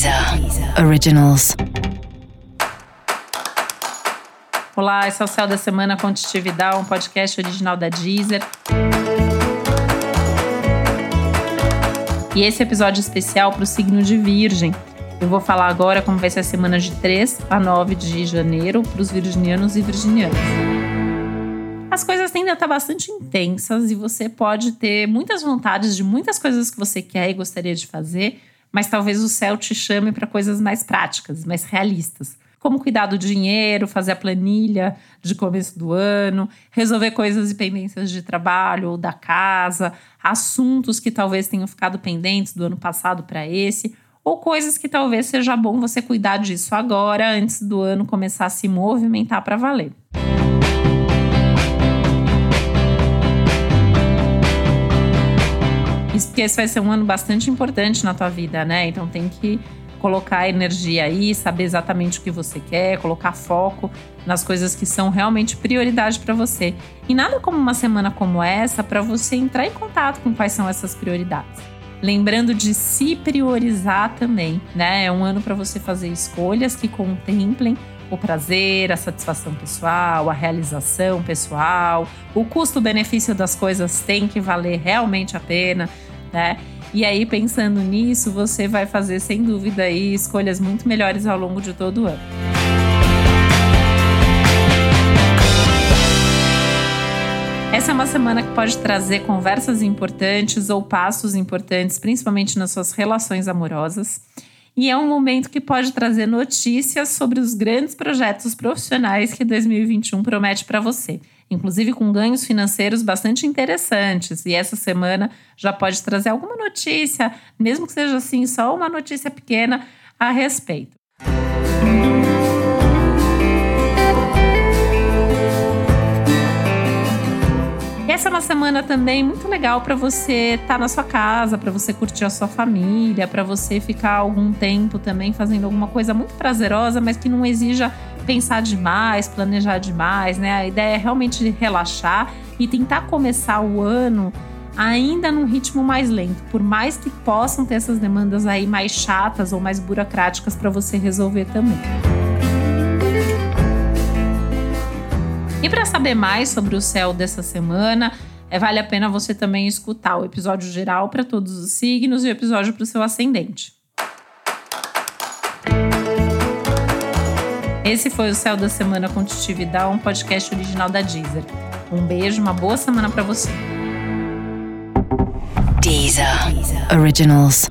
Deezer Originals. Olá, esse é o Céu da Semana Contitividade, um podcast original da Deezer. E esse episódio especial para o signo de Virgem. Eu vou falar agora como vai ser a semana de 3 a 9 de janeiro para os virginianos e virginianas. As coisas tendem a estar bastante intensas e você pode ter muitas vontades de muitas coisas que você quer e gostaria de fazer, mas talvez o céu te chame para coisas mais práticas, mais realistas. Como cuidar do dinheiro, fazer a planilha de começo do ano, resolver coisas e pendências de trabalho ou da casa, assuntos que talvez tenham ficado pendentes do ano passado para esse, ou coisas que talvez seja bom você cuidar disso agora, antes do ano começar a se movimentar para valer. Isso porque esse vai ser um ano bastante importante na tua vida, né? Então tem que colocar energia aí, saber exatamente o que você quer, colocar foco nas coisas que são realmente prioridade para você. E nada como uma semana como essa para você entrar em contato com quais são essas prioridades. Lembrando de se priorizar também, né? É um ano para você fazer escolhas que contemplem o prazer, a satisfação pessoal, a realização pessoal, o custo-benefício das coisas tem que valer realmente a pena né? E aí, pensando nisso, você vai fazer, sem dúvida, aí, escolhas muito melhores ao longo de todo o ano. Essa é uma semana que pode trazer conversas importantes ou passos importantes, principalmente nas suas relações amorosas. E é um momento que pode trazer notícias sobre os grandes projetos profissionais que 2021 promete para você inclusive com ganhos financeiros bastante interessantes. E essa semana já pode trazer alguma notícia, mesmo que seja assim, só uma notícia pequena a respeito. Uma semana também muito legal para você estar tá na sua casa, para você curtir a sua família, para você ficar algum tempo também fazendo alguma coisa muito prazerosa, mas que não exija pensar demais, planejar demais, né? A ideia é realmente relaxar e tentar começar o ano ainda num ritmo mais lento, por mais que possam ter essas demandas aí mais chatas ou mais burocráticas para você resolver também. E para saber mais sobre o céu dessa semana, é, vale a pena você também escutar o episódio geral para todos os signos e o episódio para o seu ascendente. Esse foi o Céu da Semana com Titividade, um podcast original da Deezer. Um beijo, uma boa semana para você. Deezer. Deezer. Originals.